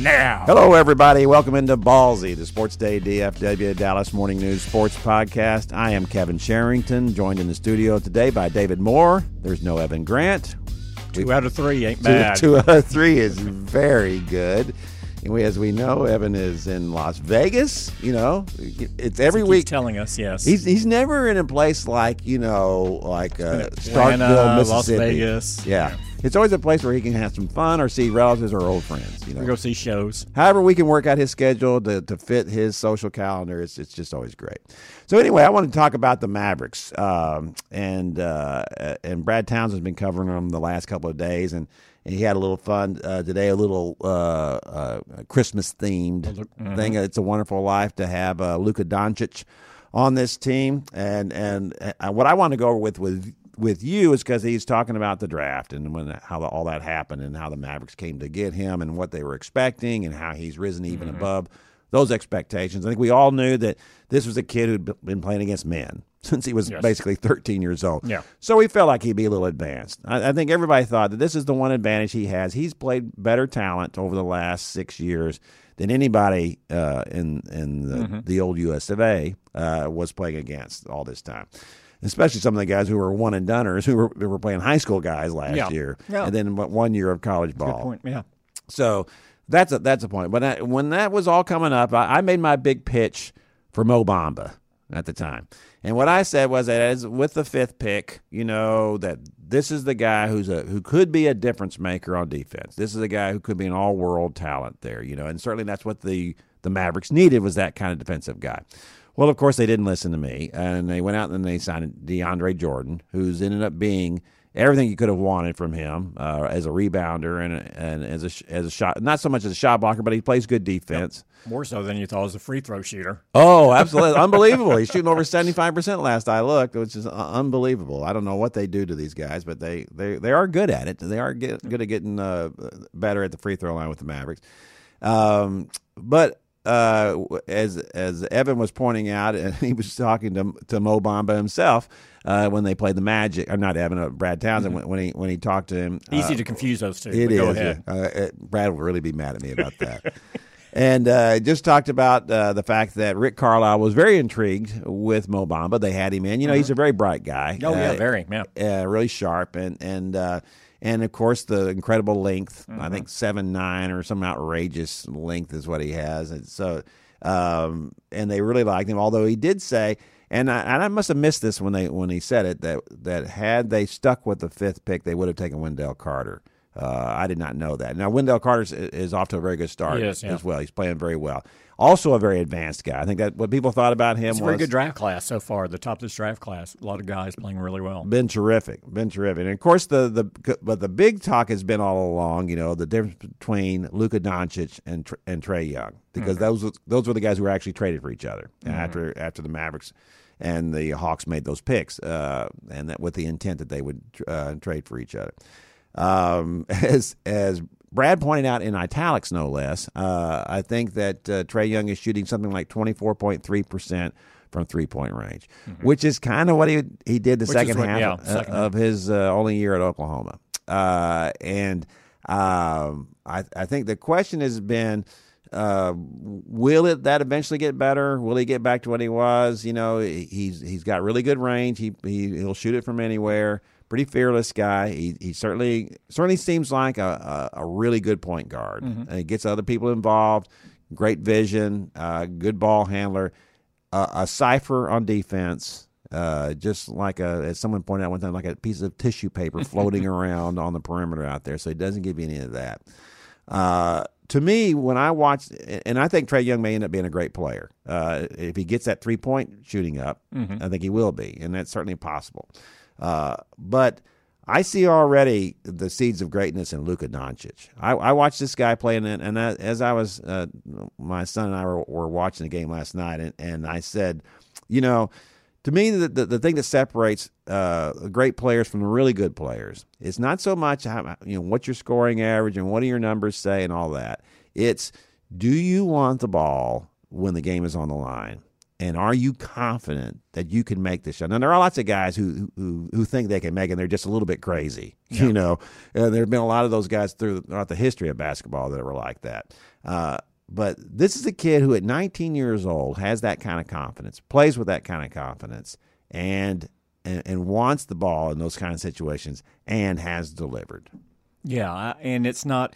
now. Hello, everybody. Welcome into Ballzy, the SportsDay DFW Dallas Morning News Sports Podcast. I am Kevin Sherrington, joined in the studio today by David Moore. There's no Evan Grant. Two out of three ain't Two, bad. two out of three is very good. As we know, Evan is in Las Vegas. You know, it's every week. telling us, yes. He's he's never in a place like you know like uh, Atlanta, Starkville, Las Vegas. Yeah. it's always a place where he can have some fun or see relatives or old friends. You know, go see shows. however we can work out his schedule to, to fit his social calendar. It's it's just always great. So anyway, I want to talk about the Mavericks, um, and uh, and Brad Townsend has been covering them the last couple of days, and. And he had a little fun uh, today, a little uh, uh, Christmas themed thing. It's a Wonderful Life to have uh, Luka Doncic on this team, and and uh, what I want to go over with with with you is because he's talking about the draft and when how the, all that happened and how the Mavericks came to get him and what they were expecting and how he's risen even above those expectations. I think we all knew that this was a kid who'd been playing against men since he was basically 13 years old. Yeah. So we felt like he'd be a little advanced. I, I think everybody thought that this is the one advantage he has. He's played better talent over the last six years than anybody uh, in in the, the old U.S. of A. Uh, was playing against all this time. Especially some of the guys who were one and doneers who were, who were playing high school guys last Yeah. year, Yeah. and then one year of college ball. Good point. Yeah. So that's a that's a point. But I, when that was all coming up, I, I made my big pitch for Mo Bamba at the time, and what I said was that as with the fifth pick, you know that this is the guy who's a who could be a difference maker on defense. This is a guy who could be an all world talent there, you know, and certainly that's what the the Mavericks needed was that kind of defensive guy. Well, of course, they didn't listen to me, and they went out and they signed DeAndre Jordan, who's ended up being everything you could have wanted from him uh, as a rebounder and and as a as a shot, not so much as a shot blocker, but he plays good defense. More so than you thought as a free throw shooter. Oh, absolutely unbelievable! He's shooting over seventy five percent last I looked, which is uh, unbelievable. I don't know what they do to these guys, but they they, they are good at it. They are get, good at getting uh, better at the free throw line with the Mavericks. Um, but uh, as as Evan was pointing out, and he was talking to to Mo Bamba himself uh, when they played the Magic, or not Evan, uh, Brad Townsend when, when he when he talked to him. Easy uh, to confuse those two. it ahead. yeah. Uh, it- Brad will really be mad at me about that. and uh, just talked about uh, the fact that Rick Carlisle was very intrigued with Mo Bamba. They had him in. You know, he's a very bright guy. Oh, yeah, very. Yeah. really sharp and and uh, and of course the incredible length. I think seven nine or some outrageous length is what he has. And so um, and they really liked him. Although he did say, and I, and I must have missed this when they when he said it that that had they stuck with the fifth pick, they would have taken Wendell Carter. Uh, I did not know that. Now Wendell Carter is, off to a very good start is, yeah. as well. He's playing very well. Also a very advanced guy. I think that what people thought about him It's a was very good draft class so far. The top of this draft class. A lot of guys playing really well. been terrific, been terrific, and of course the the but the big talk has been all along. You know the difference between Luka Doncic and and Trae Young because those was- those were the guys who were actually traded for each other after after the Mavericks and the Hawks made those picks, uh, and that with the intent that they would uh, trade for each other. Um, as as Brad pointed out in italics, no less, uh, I think that uh, Trae Young is shooting something like twenty four point three percent from three point range, which is kind of what he he did the second what- half yeah, of, second of his uh, only year at Oklahoma. Uh, and um, I, I think the question has been. Uh, will it that eventually get better? Will he get back to what he was? You know, he's he's got really good range. He, he he'll shoot it from anywhere. Pretty fearless guy. He he certainly certainly seems like a a, a really good point guard. And he gets other people involved. Great vision. Uh, good ball handler. Uh, a cipher on defense. uh, just like a, as someone pointed out one time, like a piece of tissue paper floating around on the perimeter out there. So he doesn't give you any of that. Uh, to me, when I watch, and I think Trae Young may end up being a great player uh, if he gets that three point shooting up. I think he will be, and that's certainly possible. Uh, but I see already the seeds of greatness in Luka Doncic. I, I watched this guy playing, and, and I, as I was, uh, my son and I were, were watching the game last night, and, and I said, you know, to me, the, the, the thing that separates uh, great players from really good players is not so much how, you know what your scoring average and what do your numbers say and all that. It's do you want the ball when the game is on the line, and are you confident that you can make the shot? Now there are lots of guys who who, who think they can make it. and They're just a little bit crazy, you know. And there have been a lot of those guys throughout the history of basketball that were like that. Uh, but this is a kid who, at 19 years old, has that kind of confidence, plays with that kind of confidence, and and, and wants the ball in those kind of situations, and has delivered. Yeah, and it's not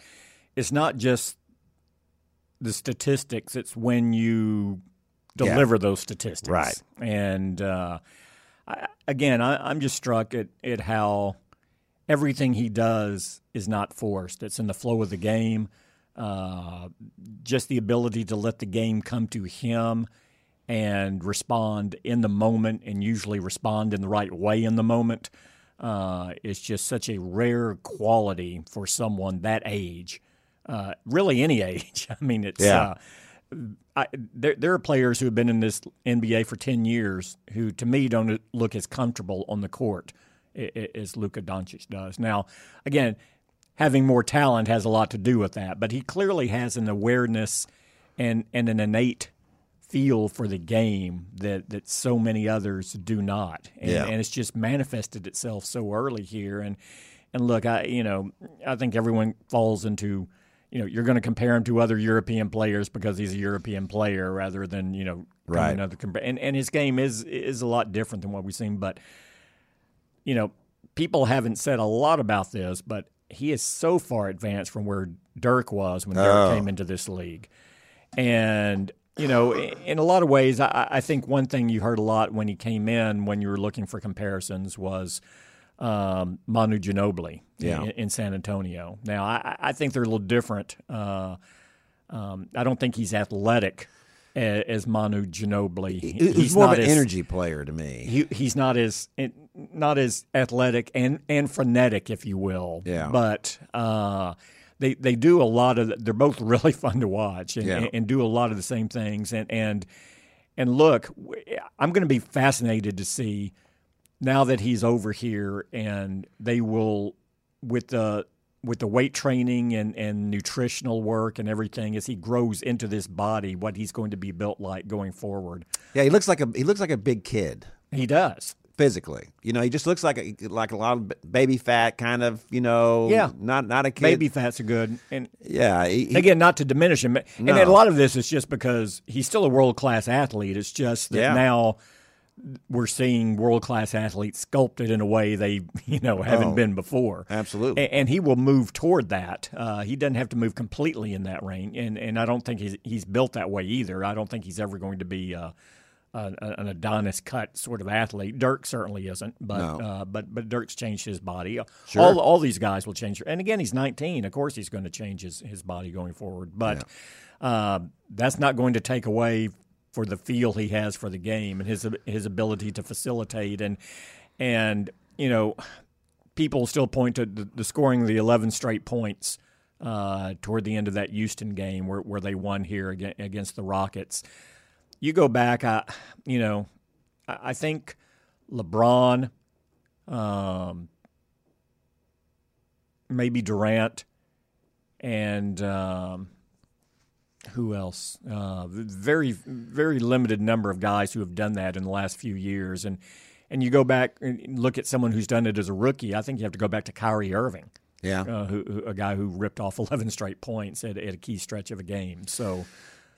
it's not just the statistics; it's when you deliver those statistics, Right. And uh, I, again, I, I'm just struck at at how everything he does is not forced; it's in the flow of the game. Uh, just the ability to let the game come to him and respond in the moment, and usually respond in the right way in the moment uh, is just such a rare quality for someone that age. Uh, really, any age. I mean, it's. Yeah. I, there, there are players who have been in this NBA for ten years who, to me, don't look as comfortable on the court as Luka Doncic does. Now, again, having more talent has a lot to do with that, but he clearly has an awareness and and an innate feel for the game that that so many others do not. And, Yeah. and it's just manifested itself so early here. And and look, I you know I think everyone falls into you know you're going to compare him to other European players because he's a European player rather than you know Right. another compa- and and his game is is a lot different than what we've seen, but you know, people haven't said a lot about this, but he is so far advanced from where Dirk was when Dirk Oh. came into this league. And, you know, in a lot of ways, I, I think one thing you heard a lot when he came in, when you were looking for comparisons, was um, Manu Ginobili Yeah. in, in San Antonio. Now, I, I think they're a little different. Uh, um, I don't think he's athletic as, as Manu Ginobili. He- He's, more not of an as- energy player to me. he he's not as not as athletic and and frenetic, if you will. Yeah. But uh, they they do a lot of. They're both really fun to watch and, Yeah. and do a lot of the same things. And and and look, I'm going to be fascinated to see now that he's over here, and they will with the with the weight training and, and nutritional work and everything as he grows into this body, what he's going to be built like going forward. yeah, he looks like a he looks like a big kid. He does. physically. You know, he just looks like a, like a lot of baby fat kind of, you know, Yeah. not not a kid. Baby fats are good, and Yeah, he, he- again, not to diminish him, and No. a lot of this is just because he's still a world class athlete. It's just that Yeah. now we're seeing world class athletes sculpted in a way they you know haven't Oh, been before. absolutely. A- and, he will move toward that. Uh, he doesn't have to move completely in that range, and and I don't think he's he's built that way either. I don't think he's ever going to be. Uh, an, an Adonis cut sort of athlete. Dirk certainly isn't, but No. uh, but but Dirk's changed his body. Sure. All all these guys will change. And again, he's 19. Of course, he's going to change his, his body going forward. But uh, that's not going to take away for the feel he has for the game and his his ability to facilitate and and you know people still point to the, the scoring the 11 straight points uh, toward the end of that Houston game where, where they won here against the Rockets. You go back, I, you know, I, I think LeBron, um, maybe Durant, and um, who else? Uh, very, very limited number of guys who have done that in the last few years. And and you go back and look at someone who's done it as a rookie. I think you have to go back to Kyrie Irving, yeah. uh, who, who, a guy who ripped off 11 straight points at, at a key stretch of a game. So.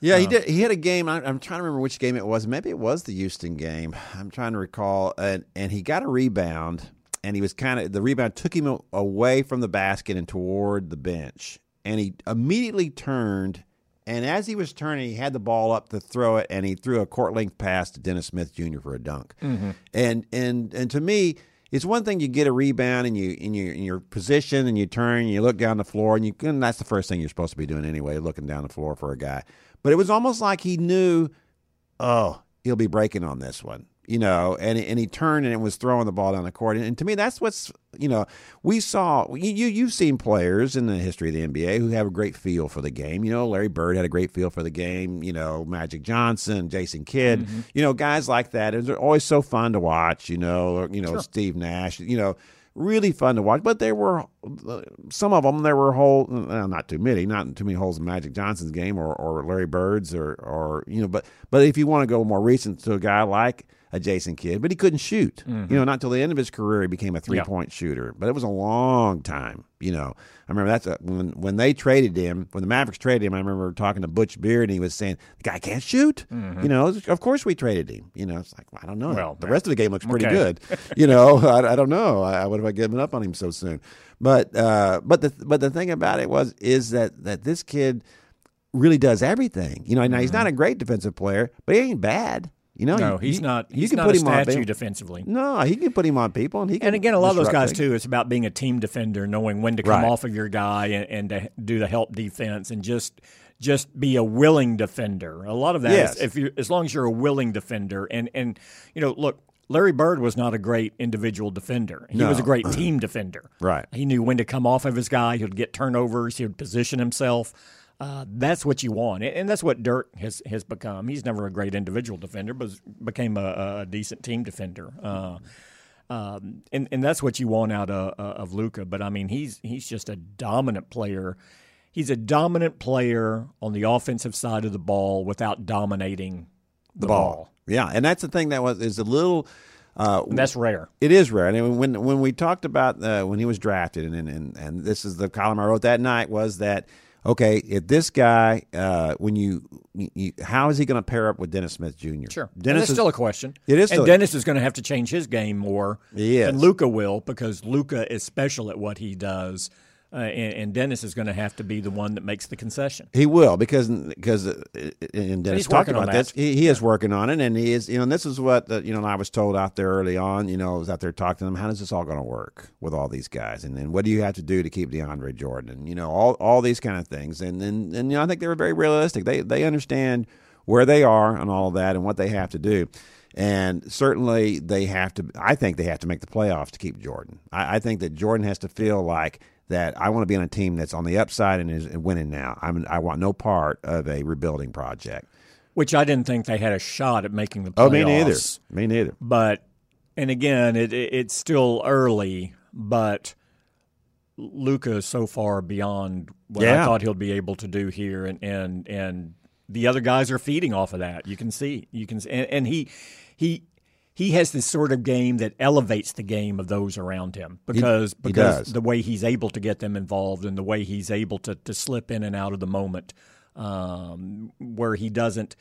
Yeah, he did. He had a game. I, I'm trying to remember which game it was. Maybe it was the Houston game. I'm trying to recall. And and he got a rebound, and he was kind of the rebound took him away from the basket and toward the bench, and he immediately turned And as he was turning, he had the ball up to throw it, and he threw a court length pass to Dennis Smith Jr. for a dunk. Mm-hmm. And and and to me, it's one thing you get a rebound and you in your in your position and you turn and you look down the floor and you and that's the first thing you're supposed to be doing anyway, looking down the floor for a guy. But it was almost like he knew, oh, he'll be breaking on this one you know, and and he turned and it was throwing the ball down the court. And, and to me, that's what's you know we saw you you've seen players in the history of the NBA who have a great feel for the game. You know, Larry Bird had a great feel for the game. You know, Magic Johnson, Jason Kidd, mm-hmm. you know, guys like that. They're always so fun to watch. You know, or, you know sure. Steve Nash. You know really fun to watch. But there were some of them. There were whole, well, not too many, not too many holes in Magic Johnson's game or, or Larry Bird's or or you know. But but if you want to go more recent to a guy like a Jason Kidd, but he couldn't shoot. Mm-hmm. You know, not until the end of his career he became a three point yeah. shooter. But it was a long time. You know, I remember that's a, when when they traded him, when the Mavericks traded him. I remember talking to Butch Beard, and he was saying the guy can't shoot. Mm-hmm. You know, of course we traded him. You know, it's like well, I don't know. Well, the rest of the game looks pretty okay. good. you know, I, I, don't know. I, I would have given up on him so soon. But uh, but the but the thing about it was is that that this kid really does everything. You know, now he's mm-hmm. not a great defensive player, but he ain't bad. You know, no, he's not. He's you can not put a him statue on defensively. No, he can put him on people, and he. and again, a lot of those guys too. It's about being a team defender, knowing when to come right. off of your guy and, and, to do the help defense, and just just be a willing defender. A lot of that, yes. is, if you as long as you're a willing defender, and and you know, look, Larry Bird was not a great individual defender. He no. was a great team defender. Right. He knew when to come off of his guy. He would get turnovers. He would position himself. Uh, that's what you want, and that's what Dirk has has become. He's never a great individual defender, but became a, a decent team defender. Uh, um, and and that's what you want out of, uh, of Luka. But I mean, he's he's just a dominant player. He's a dominant player on the offensive side of the ball without dominating the, the ball. ball. Yeah, and that's the thing that was is a little. Uh, that's rare. It is rare. And when when we talked about uh, when he was drafted, and, and and this is the column I wrote that night was that okay, if this guy, uh, when you, you, how is he going to pair up with Dennis Smith Jr.? Sure, Dennis is still a question. It is, and Dennis is going to have to change his game more than Luka will because Luka is special at what he does. Uh, and, and, Dennis is going to have to be the one that makes the concession. He will because because uh, and Dennis talked about this. He, he, is working on it, and he is you know. And this is what uh, you know. I was told out there early on. You know, I was out there talking to them. How is this all going to work with all these guys? And then what do you have to do to keep DeAndre Jordan? And you know, all all these kind of things. And and, and you know, I think they were very realistic. They they understand where they are and all of that and what they have to do. And certainly they have to, I think they have to make the playoffs to keep Jordan. I, I think that Jordan has to feel like that I want to be on a team that's on the upside and is winning now. I'm, I want no part of a rebuilding project. Which I didn't think they had a shot at making the playoffs. Oh, me neither. Me neither. But, and again, it, it, it's still early, but Luka is so far beyond what yeah. I thought he'll be able to do here, and and and the other guys are feeding off of that. You can see, you can, see, and, and he he he has this sort of game that elevates the game of those around him because he, he because does. the way he's able to get them involved and the way he's able to to slip in and out of the moment, um, where he doesn't.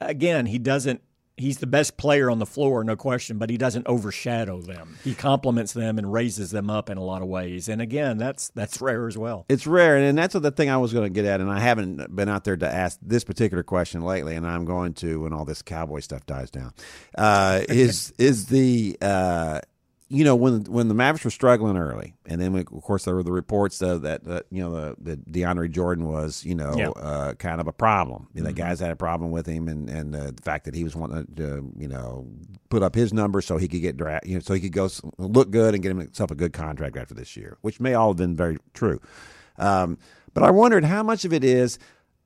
Again, he doesn't he's the best player on the floor, no question, but he doesn't overshadow them. He complements them and raises them up in a lot of ways. And again, that's that's rare as well. It's rare, and that's the thing I was going to get at. And I haven't been out there to ask this particular question lately, and I'm going to when all this cowboy stuff dies down. Uh, is is the uh, you know when when the Mavericks were struggling early, and then we, of course there were the reports uh, that uh, you know the, the DeAndre Jordan was you know yeah. uh, kind of a problem. You know, mm-hmm. guys had a problem with him, and and uh, the fact that he was wanting to you know put up his numbers so he could get draft, you know, so he could go look good and get himself a good contract after this year, which may all have been very true. Um, but I wondered how much of it is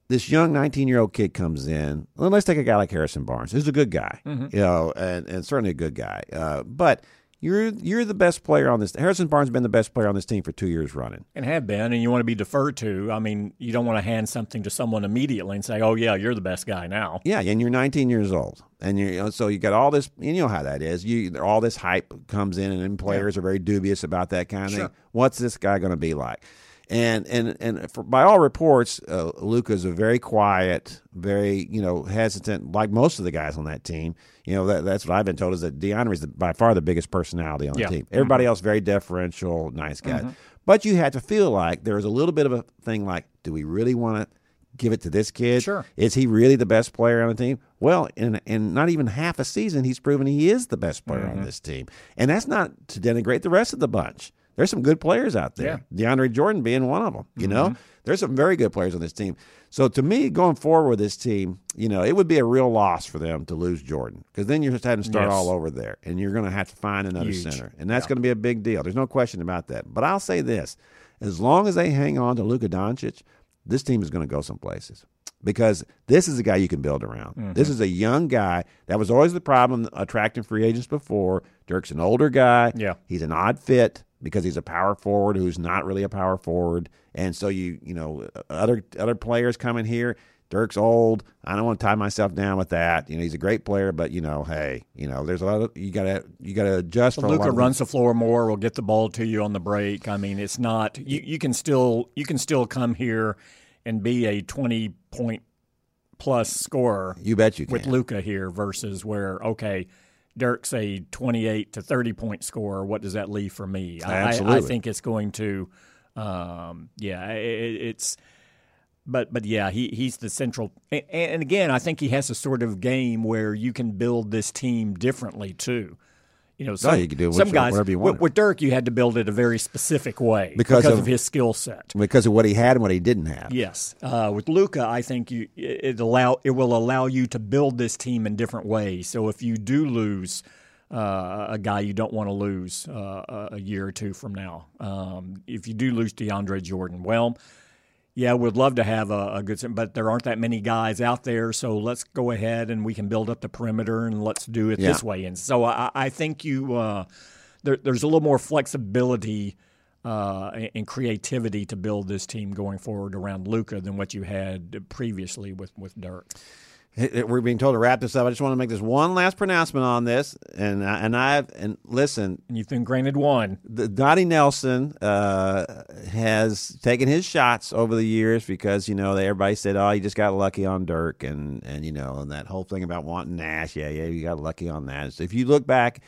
this young 19 year old kid comes in. Well, let's take a guy like Harrison Barnes, who's a good guy, mm-hmm. you know, and, and certainly a good guy. Uh, but you're you're the best player on this. Harrison Barnes has been the best player on this team for two years running, and have been. And you want to be deferred to. I mean, you don't want to hand something to someone immediately and say, "Oh yeah, you're the best guy now." Yeah, and you're 19 years old, and you know, so you got all this. You know how that is. You all this hype comes in, and then players yeah. are very dubious about that kind of sure. thing. What's this guy going to be like? And and and for, by all reports, uh, is a very quiet, very you know hesitant, like most of the guys on that team. You know that, that's what I've been told is that DeAndre is the, by far the biggest personality on yeah. the team. Everybody mm-hmm. else very deferential, nice guy. Mm-hmm. But you had to feel like there was a little bit of a thing like, do we really want to give it to this kid. Sure. Is he really the best player on the team? Well, in in not even half a season, he's proven he is the best player Mm-hmm. on this team, and that's not to denigrate the rest of the bunch. There's some good players out there. DeAndre Jordan being one of them. You know, Mm-hmm. there's some very good players on this team. So to me, going forward with this team, you know, it would be a real loss for them to lose Jordan because then you're just having to start Yes. all over there, and you're going to have to find another Huge. center, and that's going to be a big deal. There's no question about that. But I'll say this: as long as they hang on to Luka Doncic, this team is going to go some places because this is a guy you can build around. Mm-hmm. This is a young guy. That was always the problem attracting free agents before. Dirk's an older guy. Yeah. He's an odd fit because he's a power forward who's not really a power forward. And so you, you know, other other players coming here. Dirk's old. I don't want to tie myself down with that. You know, he's a great player, but you know, hey, you know, there's a lot of you gotta you gotta adjust for a lot Luka runs the floor more. We'll get the ball to you on the break. I mean, it's not you. You can still you can still come here and be a twenty point plus scorer You bet you can. with Luka here versus where okay, Dirk's a twenty eight to thirty point scorer. What does that leave for me? I, I, I think it's going to, um, yeah, it, it's. But but yeah, he he's the central, and, and again, I think he has a sort of game where you can build this team differently too. You know, some, you can do some guys whatever you with, want. with Dirk, you had to build it a very specific way Because of, of- his skill set. because of what he had and what he didn't have. Yes, uh, with Luka, I think you it allow it will allow you to build this team in different ways. So if you do lose uh, a guy you don't want to lose uh, a year or two from now, um, if you do lose DeAndre Jordan, well. Yeah, we'd love to have a, a good, but there aren't that many guys out there. So let's go ahead and we can build up the perimeter and let's do it this way. And so I, I think you uh, there, there's a little more flexibility uh, and- and creativity to build this team going forward around Luka than what you had previously with with Dirk. We're being told to wrap this up. I just want to make this one last pronouncement on this, and I- and I've and listen, And you've been granted one. the, Donnie Nelson uh, has taken his shots over the years because you know they, everybody said, "Oh, you just got lucky on Dirk," and and you know and that whole thing about wanting Nash. Yeah, yeah, you got lucky on that. So if you look back.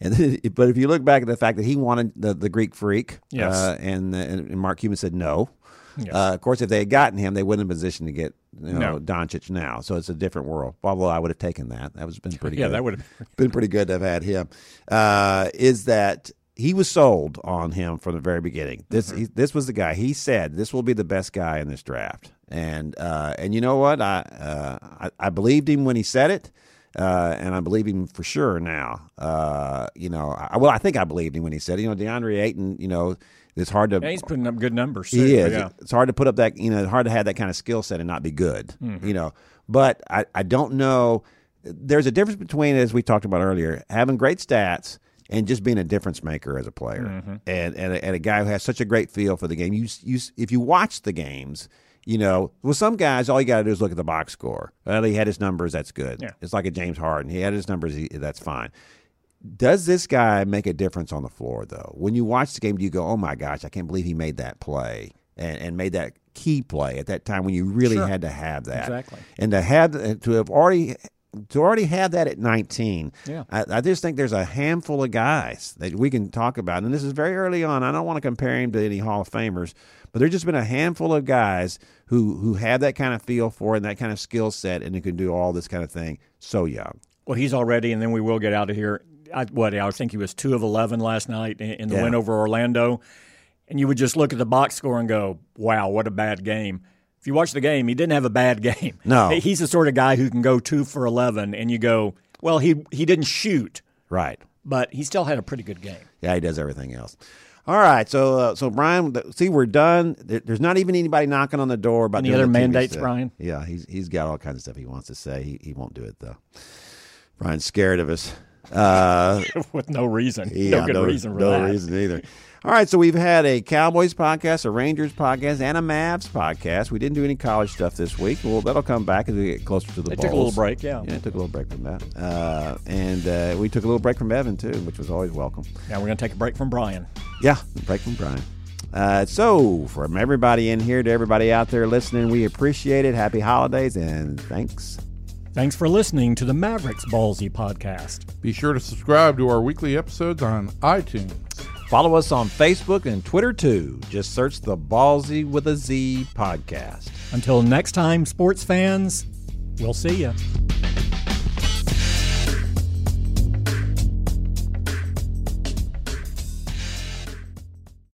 And but if you look back at the fact that he wanted the, the Greek freak, Yes. uh, and, and and Mark Cuban said no. Yes. Uh, of course, if they had gotten him, they wouldn't have been positioned to get you know, No. Doncic now. So it's a different world. Although I would have taken that. That was been pretty Yeah, good that would have been pretty good to have had him. Uh, is that he was sold on him from the very beginning. This he, this was the guy. He said this will be the best guy in this draft. And uh, and you know what? I, uh, I I believed him when he said it. Uh, and I believe him for sure now. Uh, you know, I, well, I think I believed him when he said, you know, DeAndre Ayton. You know, it's hard to Yeah, he's putting up good numbers. he is. Yeah. It's hard to put up that you know, it's hard to have that kind of skill set and not be good. Mm-hmm. You know, but I, I don't know. There's a difference between, as we talked about earlier, having great stats and just being a difference maker as a player, Mm-hmm. and and a, and a guy who has such a great feel for the game. You you if you watch the games. You know, with some guys, all you got to do is look at the box score. Well, he had his numbers. That's good. Yeah. It's like a James Harden. He had his numbers. He, that's fine. Does this guy make a difference on the floor, though? When you watch the game, do you go, "Oh my gosh, I can't believe he made that play and, and made that key play at that time when you really Sure. had to have that?" Exactly. And to have uh, to have already to already have that at 19, Yeah. I, I just think there's a handful of guys that we can talk about, and this is very early on. I don't want to compare him to any Hall of Famers, but there's just been a handful of guys who who have that kind of feel for it and that kind of skill set, and who can do all this kind of thing so young. Well, he's already, and then we will get out of here. I, what I think he was two of eleven last night in, the Yeah. win over Orlando, and you would just look at the box score and go, "Wow, what a bad game." If you watch the game, he didn't have a bad game. No. he's the sort of guy who can go two for eleven, and you go, "Well, he he didn't shoot, Right. but he still had a pretty good game." Yeah, he does everything else. All right, so uh, so Brian, see, we're done. There- There's not even anybody knocking on the door about Any other the mandates, stuff. Brian? Yeah, he's he's got all kinds of stuff he wants to say. He he won't do it though. Brian's scared of us. Uh, With no reason, yeah, no good reason for no that. reason either. All right, so we've had a Cowboys podcast, a Rangers podcast, and a Mavs podcast. We didn't do any college stuff this week. Well, that'll come back as we get closer to the They balls. took a little break, yeah. Yeah, took a little break from that, uh, and uh, we took a little break from Evan too, which was always welcome. Now we're going to take a break from Brian. Yeah, break from Brian. Uh, so, from everybody in here to everybody out there listening, we appreciate it. Happy holidays and thanks. Thanks for listening to the Mavericks Ballzy podcast. Be sure to subscribe to our weekly episodes on iTunes, Follow us on Facebook and Twitter too. Just search the Ballzy with a Z podcast. Until next time, sports fans, we'll see you.